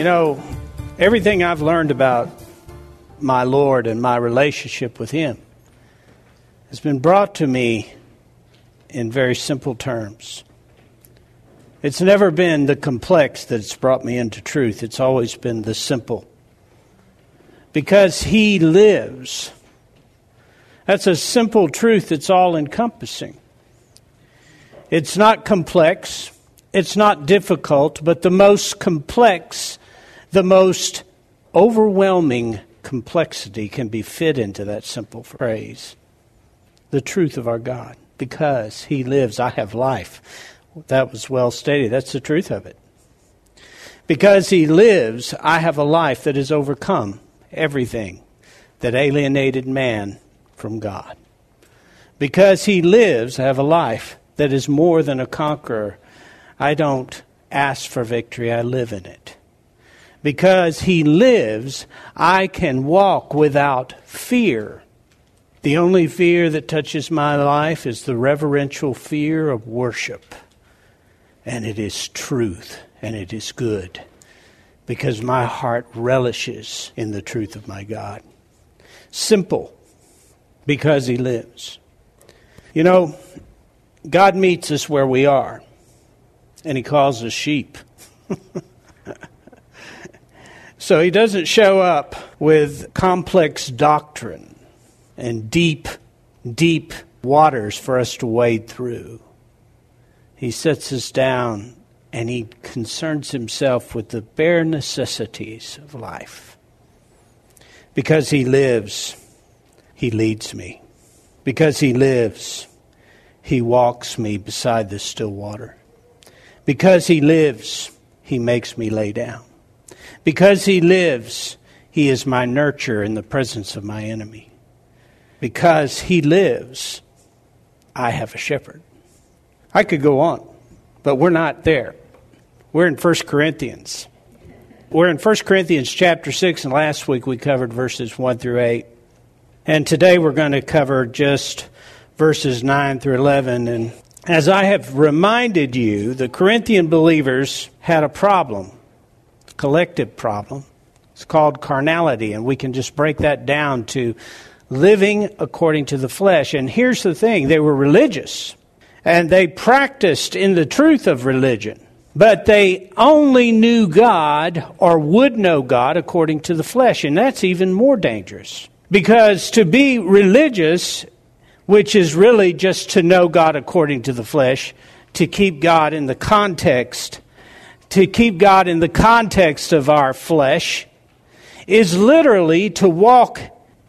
You know, everything I've learned about my Lord and my relationship with Him has been brought to me in very simple terms. It's never been the complex that's brought me into truth, it's always been the simple. Because He lives. That's a simple truth that's all encompassing. It's not complex, it's not difficult, but the most complex the most overwhelming complexity can be fit into that simple phrase the truth of our God. Because He lives, I have life. That was well stated. That's the truth of it. Because He lives, I have a life that has overcome everything that alienated man from God. Because He lives, I have a life that is more than a conqueror. I don't ask for victory, I live in it because he lives, I can walk without fear. The only fear that touches my life is the reverential fear of worship. And it is truth, and it is good, because my heart relishes in the truth of my God. Simple, because he lives. You know, God meets us where we are, and he calls us sheep. So he doesn't show up with complex doctrine and deep, deep waters for us to wade through. He sets us down and he concerns himself with the bare necessities of life. Because he lives, he leads me. Because he lives, he walks me beside the still water. Because he lives, he makes me lay down. Because he lives, he is my nurture in the presence of my enemy. Because he lives, I have a shepherd. I could go on, but we're not there. We're in 1 Corinthians. We're in 1 Corinthians chapter 6, and last week we covered verses 1 through 8. And today we're going to cover just verses 9 through 11. And as I have reminded you, the Corinthian believers had a problem collective problem. It's called carnality, and we can just break that down to living according to the flesh. And here's the thing they were religious, and they practiced in the truth of religion, but they only knew God or would know God according to the flesh, and that's even more dangerous. Because to be religious, which is really just to know God according to the flesh, to keep God in the context to keep God in the context of our flesh is literally to walk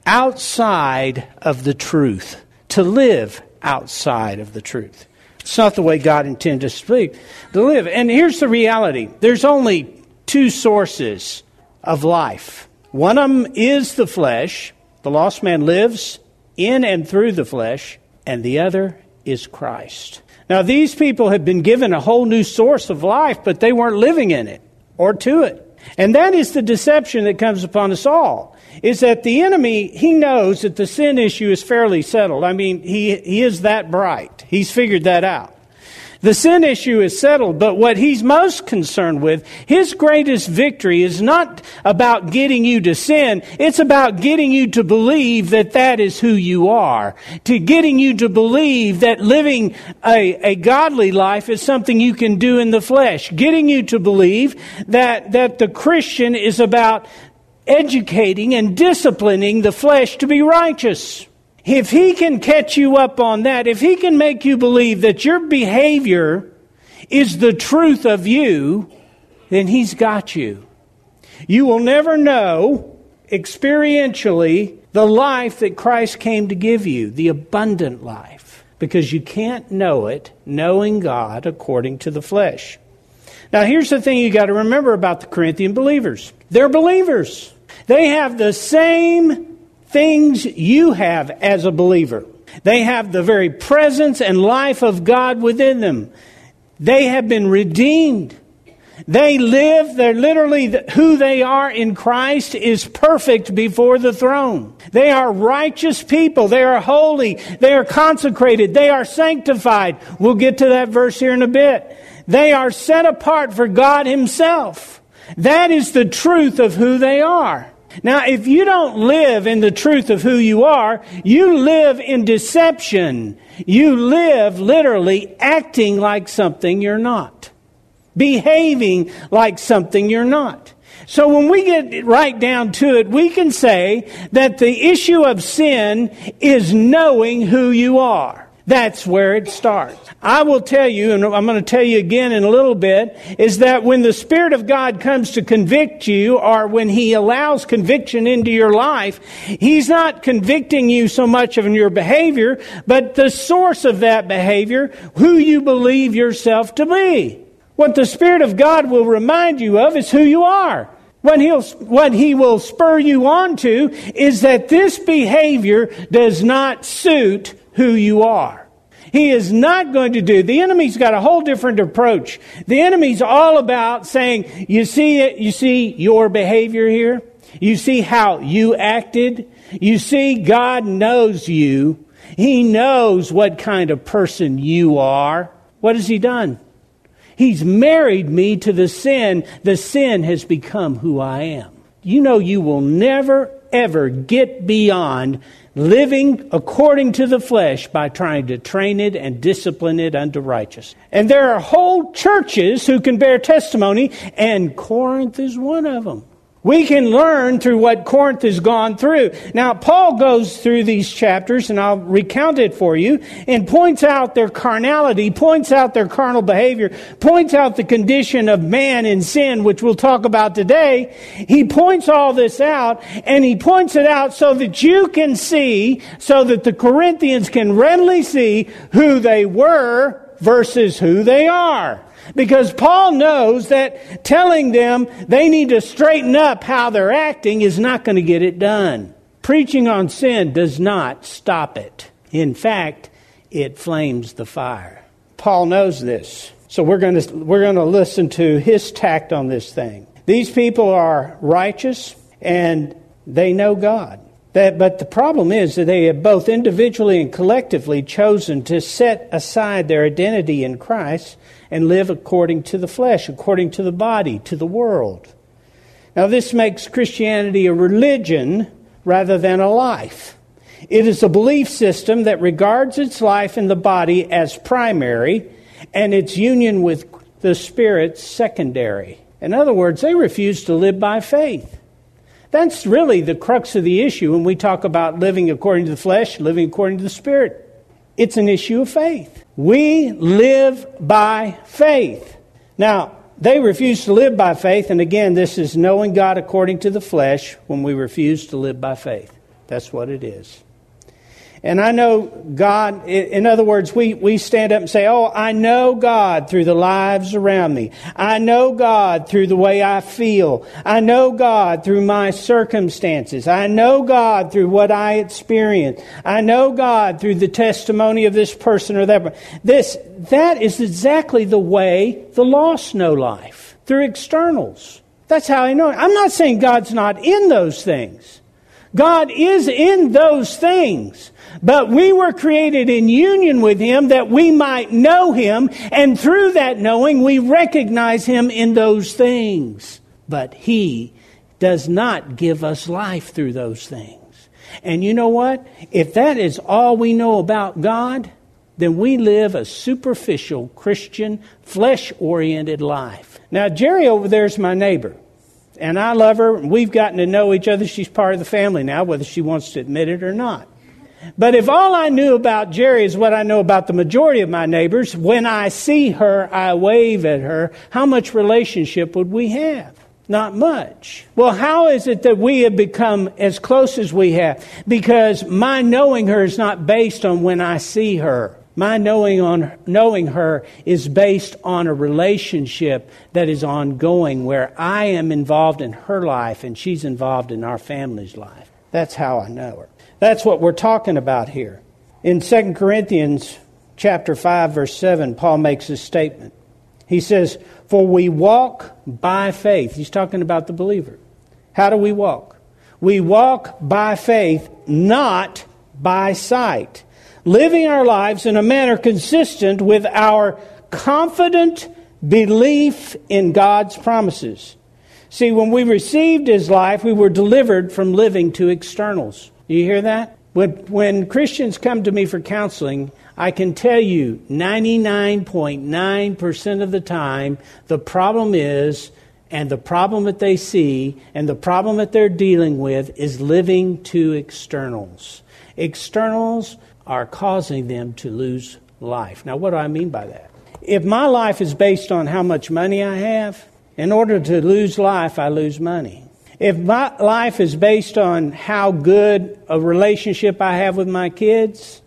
outside of the truth, to live outside of the truth. It's not the way God intended us to live. And here's the reality there's only two sources of life. One of them is the flesh, the lost man lives in and through the flesh, and the other is Christ. Now, these people had been given a whole new source of life, but they weren't living in it or to it. And that is the deception that comes upon us all. Is that the enemy, he knows that the sin issue is fairly settled. I mean, he, he is that bright. He's figured that out. The sin issue is settled, but what he's most concerned with, his greatest victory is not about getting you to sin. It's about getting you to believe that that is who you are. To getting you to believe that living a, a godly life is something you can do in the flesh. Getting you to believe that, that the Christian is about educating and disciplining the flesh to be righteous. If he can catch you up on that, if he can make you believe that your behavior is the truth of you, then he's got you. You will never know experientially the life that Christ came to give you, the abundant life, because you can't know it knowing God according to the flesh. Now, here's the thing you got to remember about the Corinthian believers they're believers, they have the same things you have as a believer. They have the very presence and life of God within them. They have been redeemed. They live, they're literally who they are in Christ is perfect before the throne. They are righteous people. They are holy. They are consecrated. They are sanctified. We'll get to that verse here in a bit. They are set apart for God Himself. That is the truth of who they are. Now, if you don't live in the truth of who you are, you live in deception. You live literally acting like something you're not, behaving like something you're not. So when we get right down to it, we can say that the issue of sin is knowing who you are. That's where it starts. I will tell you, and I'm going to tell you again in a little bit, is that when the Spirit of God comes to convict you, or when He allows conviction into your life, He's not convicting you so much of your behavior, but the source of that behavior, who you believe yourself to be. What the Spirit of God will remind you of is who you are. What, he'll, what he will spur you on to is that this behavior does not suit who you are. He is not going to do. The enemy's got a whole different approach. The enemy's all about saying, you see it, you see your behavior here. You see how you acted. You see God knows you. He knows what kind of person you are. What has he done? He's married me to the sin. The sin has become who I am. You know you will never ever get beyond living according to the flesh by trying to train it and discipline it unto righteousness. And there are whole churches who can bear testimony, and Corinth is one of them. We can learn through what Corinth has gone through. Now, Paul goes through these chapters, and I'll recount it for you, and points out their carnality, points out their carnal behavior, points out the condition of man in sin, which we'll talk about today. He points all this out, and he points it out so that you can see, so that the Corinthians can readily see who they were versus who they are. Because Paul knows that telling them they need to straighten up how they're acting is not going to get it done. Preaching on sin does not stop it. In fact, it flames the fire. Paul knows this. So we're going to, we're going to listen to his tact on this thing. These people are righteous and they know God. That, but the problem is that they have both individually and collectively chosen to set aside their identity in Christ and live according to the flesh, according to the body, to the world. Now, this makes Christianity a religion rather than a life. It is a belief system that regards its life in the body as primary and its union with the Spirit secondary. In other words, they refuse to live by faith. That's really the crux of the issue when we talk about living according to the flesh, living according to the Spirit. It's an issue of faith. We live by faith. Now, they refuse to live by faith, and again, this is knowing God according to the flesh when we refuse to live by faith. That's what it is. And I know God, in other words, we, we stand up and say, Oh, I know God through the lives around me. I know God through the way I feel. I know God through my circumstances. I know God through what I experience. I know God through the testimony of this person or that. This, that is exactly the way the lost know life, through externals. That's how I know it. I'm not saying God's not in those things. God is in those things. But we were created in union with Him that we might know Him, and through that knowing, we recognize Him in those things. But He does not give us life through those things. And you know what? If that is all we know about God, then we live a superficial Christian, flesh oriented life. Now, Jerry over there is my neighbor and I love her. We've gotten to know each other. She's part of the family now, whether she wants to admit it or not. But if all I knew about Jerry is what I know about the majority of my neighbors, when I see her, I wave at her, how much relationship would we have? Not much. Well, how is it that we have become as close as we have? Because my knowing her is not based on when I see her. My knowing, on, knowing her is based on a relationship that is ongoing where I am involved in her life and she's involved in our family's life. That's how I know her. That's what we're talking about here. In 2 Corinthians chapter 5 verse 7, Paul makes a statement. He says, "For we walk by faith." He's talking about the believer. How do we walk? We walk by faith, not by sight living our lives in a manner consistent with our confident belief in God's promises. See, when we received His life, we were delivered from living to externals. You hear that? When, when Christians come to me for counseling, I can tell you 99.9% of the time, the problem is, and the problem that they see, and the problem that they're dealing with is living to externals. Externals are causing them to lose life. Now, what do I mean by that? If my life is based on how much money I have, in order to lose life, I lose money. If my life is based on how good a relationship I have with my kids,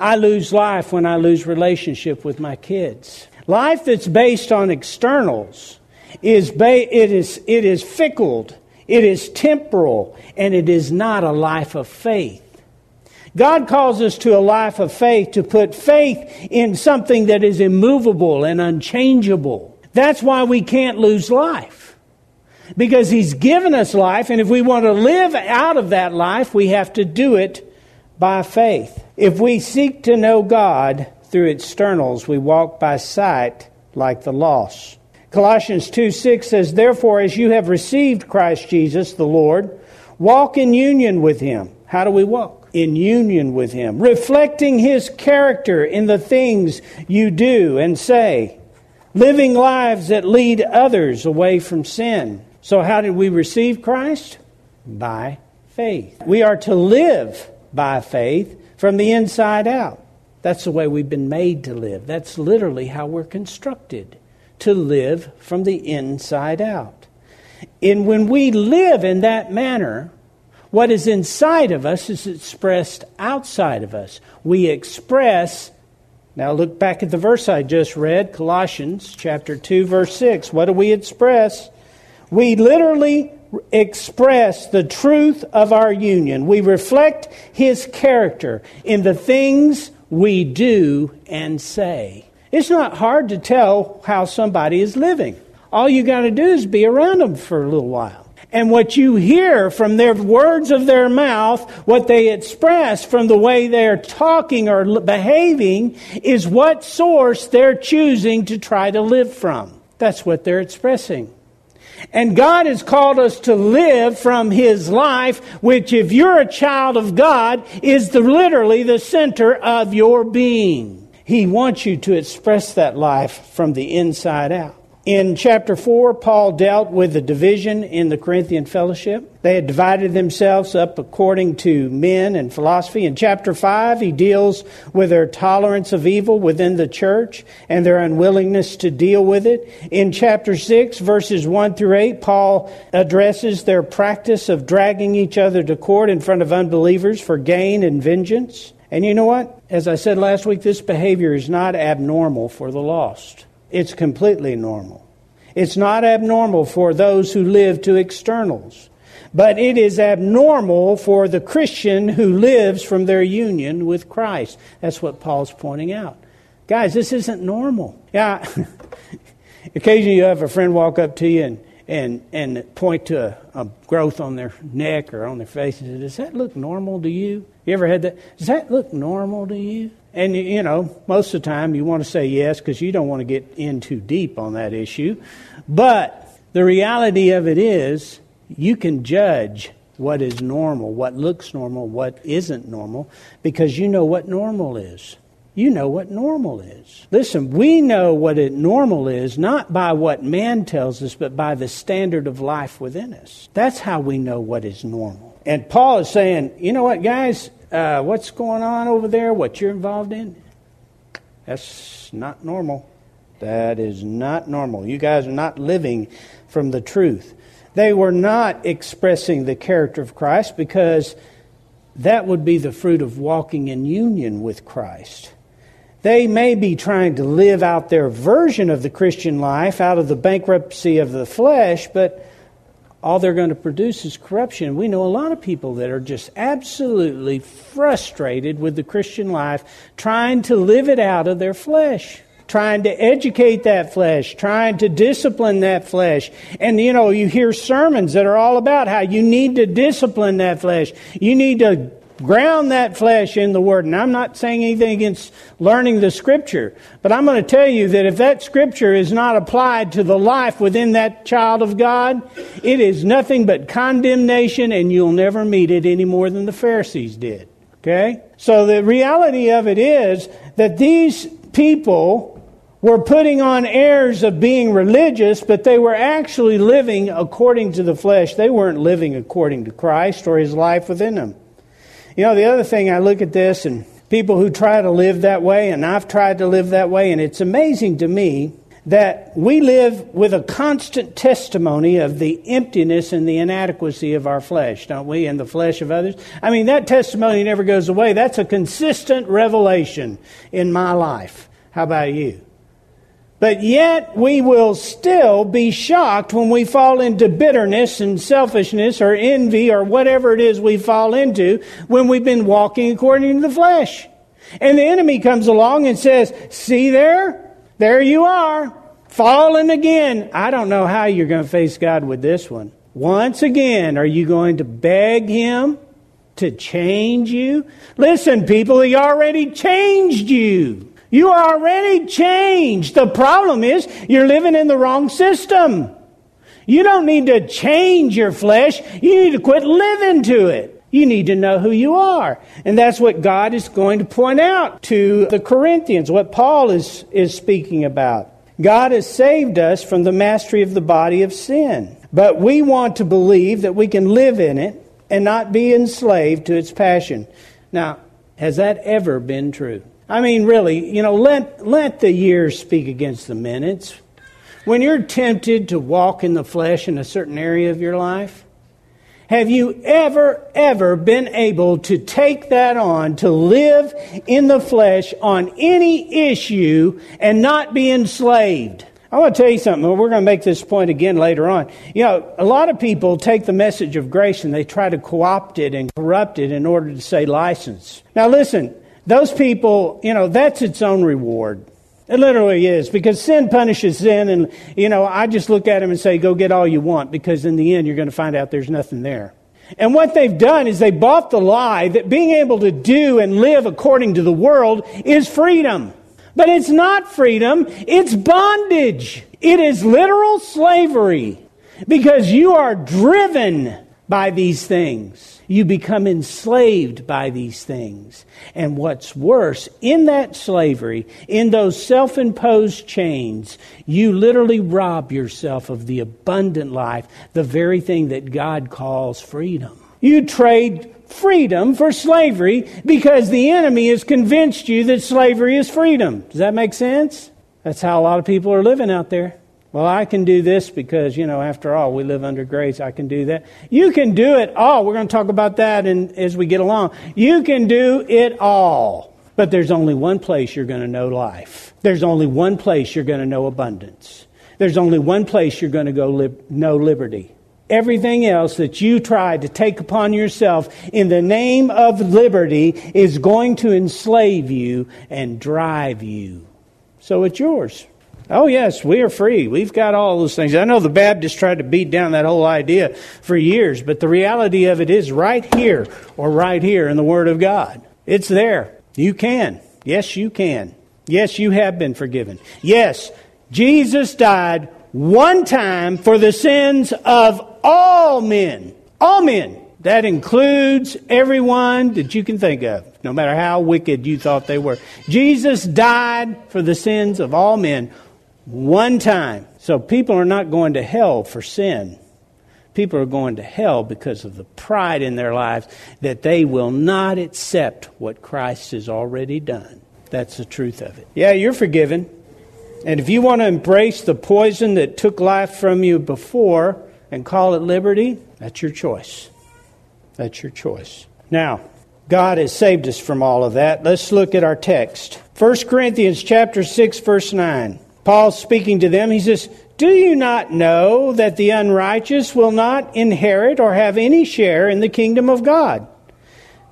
I lose life when I lose relationship with my kids. Life that's based on externals is ba- it is it is fickle, it is temporal, and it is not a life of faith. God calls us to a life of faith to put faith in something that is immovable and unchangeable. That's why we can't lose life. Because He's given us life, and if we want to live out of that life, we have to do it by faith. If we seek to know God through externals, we walk by sight like the lost. Colossians 2 6 says, Therefore, as you have received Christ Jesus the Lord, walk in union with Him. How do we walk? in union with Him, reflecting His character in the things you do and say, living lives that lead others away from sin. So, how did we receive Christ? By faith. We are to live by faith from the inside out. That's the way we've been made to live. That's literally how we're constructed to live from the inside out. And when we live in that manner, what is inside of us is expressed outside of us. We express, now look back at the verse I just read, Colossians chapter 2, verse 6. What do we express? We literally express the truth of our union. We reflect His character in the things we do and say. It's not hard to tell how somebody is living. All you got to do is be around them for a little while. And what you hear from their words of their mouth, what they express from the way they're talking or behaving, is what source they're choosing to try to live from. That's what they're expressing. And God has called us to live from His life, which, if you're a child of God, is the, literally the center of your being. He wants you to express that life from the inside out. In chapter 4, Paul dealt with the division in the Corinthian fellowship. They had divided themselves up according to men and philosophy. In chapter 5, he deals with their tolerance of evil within the church and their unwillingness to deal with it. In chapter 6, verses 1 through 8, Paul addresses their practice of dragging each other to court in front of unbelievers for gain and vengeance. And you know what? As I said last week, this behavior is not abnormal for the lost. It's completely normal. It's not abnormal for those who live to externals, but it is abnormal for the Christian who lives from their union with Christ. That's what Paul's pointing out. Guys, this isn't normal. Yeah. Occasionally you have a friend walk up to you and, and, and point to a, a growth on their neck or on their face and say, Does that look normal to you? You ever had that? Does that look normal to you? And, you know, most of the time you want to say yes because you don't want to get in too deep on that issue. But the reality of it is, you can judge what is normal, what looks normal, what isn't normal, because you know what normal is. You know what normal is. Listen, we know what it normal is not by what man tells us, but by the standard of life within us. That's how we know what is normal. And Paul is saying, you know what, guys, uh, what's going on over there, what you're involved in, that's not normal. That is not normal. You guys are not living from the truth. They were not expressing the character of Christ because that would be the fruit of walking in union with Christ. They may be trying to live out their version of the Christian life out of the bankruptcy of the flesh, but all they're going to produce is corruption. We know a lot of people that are just absolutely frustrated with the Christian life, trying to live it out of their flesh trying to educate that flesh, trying to discipline that flesh. And you know, you hear sermons that are all about how you need to discipline that flesh. You need to ground that flesh in the Word. And I'm not saying anything against learning the Scripture, but I'm going to tell you that if that Scripture is not applied to the life within that child of God, it is nothing but condemnation, and you'll never meet it any more than the Pharisees did. Okay? So the reality of it is that these people were putting on airs of being religious, but they were actually living according to the flesh. They weren't living according to Christ or his life within them. You know, the other thing I look at this and people who try to live that way, and I've tried to live that way, and it's amazing to me that we live with a constant testimony of the emptiness and the inadequacy of our flesh, don't we, and the flesh of others? I mean, that testimony never goes away. That's a consistent revelation in my life. How about you? But yet we will still be shocked when we fall into bitterness and selfishness or envy or whatever it is we fall into when we've been walking according to the flesh. And the enemy comes along and says, See there? There you are. Fallen again. I don't know how you're going to face God with this one. Once again, are you going to beg Him to change you? Listen, people, He already changed you. You are already changed. The problem is you're living in the wrong system. You don't need to change your flesh. You need to quit living to it. You need to know who you are. And that's what God is going to point out to the Corinthians, what Paul is, is speaking about. God has saved us from the mastery of the body of sin. But we want to believe that we can live in it and not be enslaved to its passion. Now, has that ever been true? I mean, really, you know, let, let the years speak against the minutes. When you're tempted to walk in the flesh in a certain area of your life, have you ever, ever been able to take that on, to live in the flesh on any issue and not be enslaved? I want to tell you something. We're going to make this point again later on. You know, a lot of people take the message of grace and they try to co opt it and corrupt it in order to say license. Now, listen, those people, you know, that's its own reward. It literally is because sin punishes sin, and you know, I just look at them and say, "Go get all you want," because in the end, you're going to find out there's nothing there. And what they've done is they bought the lie that being able to do and live according to the world is freedom. But it's not freedom, it's bondage. It is literal slavery because you are driven by these things. You become enslaved by these things. And what's worse, in that slavery, in those self imposed chains, you literally rob yourself of the abundant life, the very thing that God calls freedom. You trade freedom for slavery because the enemy has convinced you that slavery is freedom. Does that make sense? That's how a lot of people are living out there. Well, I can do this because, you know, after all, we live under grace. I can do that. You can do it all. We're going to talk about that in, as we get along. You can do it all. But there's only one place you're going to know life. There's only one place you're going to know abundance. There's only one place you're going to go li- know liberty. Everything else that you try to take upon yourself in the name of liberty is going to enslave you and drive you. So it's yours. Oh, yes, we are free. We've got all those things. I know the Baptists tried to beat down that whole idea for years, but the reality of it is right here or right here in the Word of God. It's there. You can. Yes, you can. Yes, you have been forgiven. Yes, Jesus died one time for the sins of all men. All men. That includes everyone that you can think of, no matter how wicked you thought they were. Jesus died for the sins of all men one time. So people are not going to hell for sin. People are going to hell because of the pride in their lives that they will not accept what Christ has already done. That's the truth of it. Yeah, you're forgiven. And if you want to embrace the poison that took life from you before and call it liberty, that's your choice. That's your choice. Now, God has saved us from all of that. Let's look at our text. 1 Corinthians chapter 6 verse 9. Paul's speaking to them. He says, "Do you not know that the unrighteous will not inherit or have any share in the kingdom of God?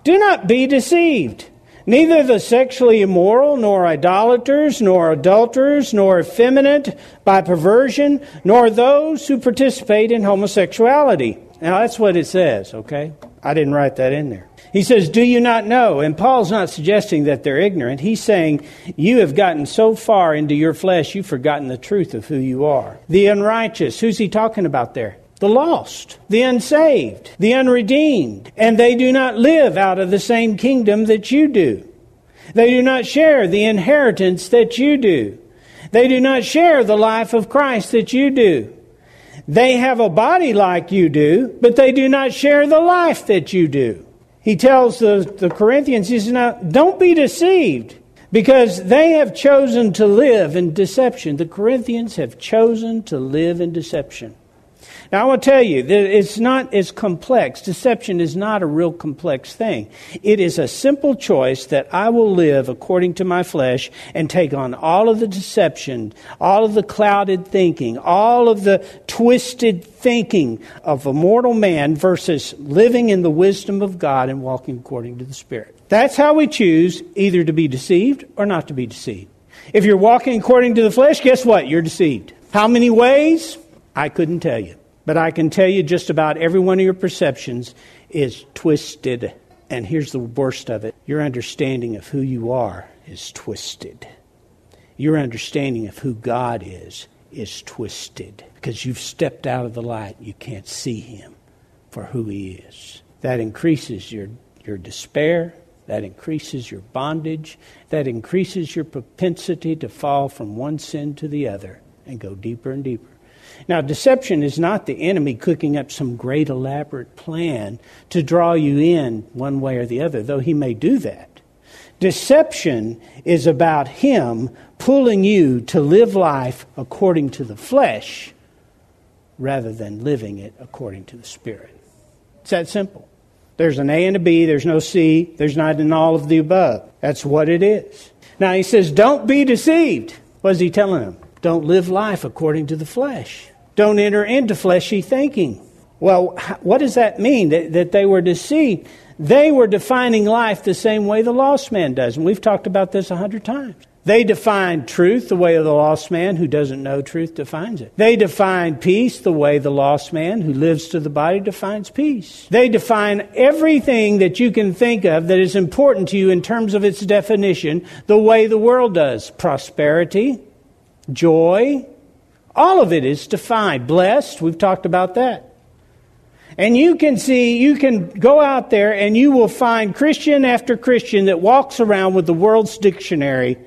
Do not be deceived." Neither the sexually immoral, nor idolaters, nor adulterers, nor effeminate by perversion, nor those who participate in homosexuality. Now that's what it says, okay? I didn't write that in there. He says, Do you not know? And Paul's not suggesting that they're ignorant. He's saying, You have gotten so far into your flesh, you've forgotten the truth of who you are. The unrighteous, who's he talking about there? The lost, the unsaved, the unredeemed. And they do not live out of the same kingdom that you do. They do not share the inheritance that you do. They do not share the life of Christ that you do. They have a body like you do, but they do not share the life that you do. He tells the, the Corinthians, he says, now, don't be deceived because they have chosen to live in deception. The Corinthians have chosen to live in deception. Now, I want to tell you that it's not as complex. Deception is not a real complex thing. It is a simple choice that I will live according to my flesh and take on all of the deception, all of the clouded thinking, all of the twisted thinking of a mortal man versus living in the wisdom of God and walking according to the Spirit. That's how we choose either to be deceived or not to be deceived. If you're walking according to the flesh, guess what? You're deceived. How many ways? I couldn't tell you. But I can tell you just about every one of your perceptions is twisted. And here's the worst of it your understanding of who you are is twisted. Your understanding of who God is is twisted because you've stepped out of the light. You can't see Him for who He is. That increases your, your despair. That increases your bondage. That increases your propensity to fall from one sin to the other and go deeper and deeper. Now, deception is not the enemy cooking up some great elaborate plan to draw you in one way or the other, though he may do that. Deception is about him pulling you to live life according to the flesh rather than living it according to the Spirit. It's that simple. There's an A and a B, there's no C, there's not an all of the above. That's what it is. Now he says, Don't be deceived. What is he telling them? Don't live life according to the flesh. Don't enter into fleshy thinking. Well, what does that mean? That, that they were deceived. They were defining life the same way the lost man does. And we've talked about this a hundred times. They define truth the way the lost man who doesn't know truth defines it. They define peace the way the lost man who lives to the body defines peace. They define everything that you can think of that is important to you in terms of its definition the way the world does. Prosperity, joy, all of it is defined. Blessed, we've talked about that. And you can see, you can go out there and you will find Christian after Christian that walks around with the world's dictionary.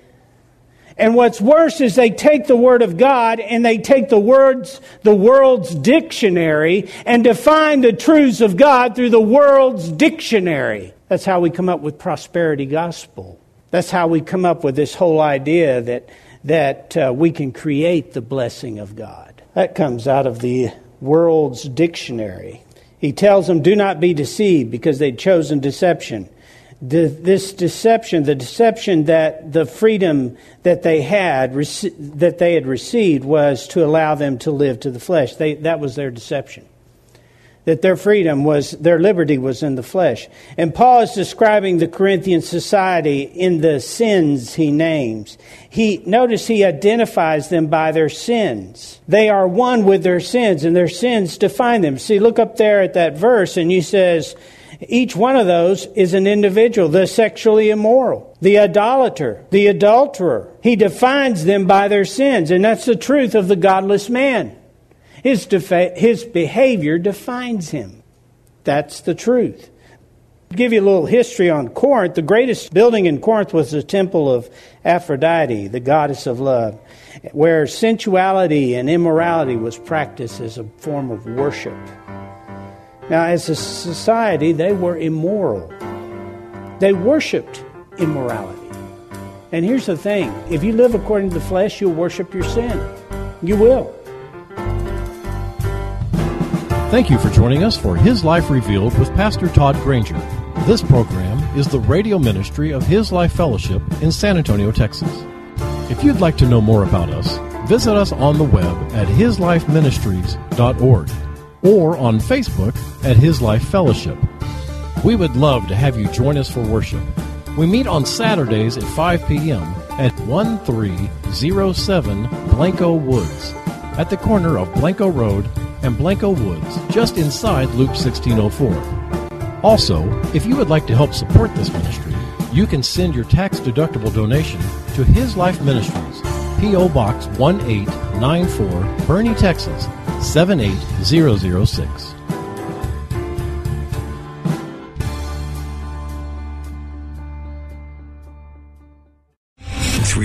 And what's worse is they take the Word of God and they take the words, the world's dictionary and define the truths of God through the world's dictionary. That's how we come up with prosperity gospel. That's how we come up with this whole idea that that uh, we can create the blessing of God. That comes out of the world's dictionary. He tells them, Do not be deceived because they'd chosen deception. This deception, the deception that the freedom that they had, that they had received, was to allow them to live to the flesh. They, that was their deception. That their freedom was, their liberty was in the flesh. And Paul is describing the Corinthian society in the sins he names. He, notice he identifies them by their sins. They are one with their sins, and their sins define them. See, look up there at that verse, and he says, each one of those is an individual, the sexually immoral, the idolater, the adulterer. He defines them by their sins, and that's the truth of the godless man. His, defa- his behavior defines him. That's the truth. Give you a little history on Corinth, the greatest building in Corinth was the temple of Aphrodite, the goddess of love, where sensuality and immorality was practiced as a form of worship. Now, as a society, they were immoral. They worshiped immorality. And here's the thing if you live according to the flesh, you'll worship your sin. You will. Thank you for joining us for His Life Revealed with Pastor Todd Granger. This program is the radio ministry of His Life Fellowship in San Antonio, Texas. If you'd like to know more about us, visit us on the web at hislifeministries.org or on Facebook at His Life Fellowship. We would love to have you join us for worship. We meet on Saturdays at 5 p.m. at 1307 Blanco Woods at the corner of Blanco Road and Blanco Woods, just inside Loop 1604. Also, if you would like to help support this ministry, you can send your tax deductible donation to His Life Ministries, P.O. Box 1894, Boerne, Texas 78006.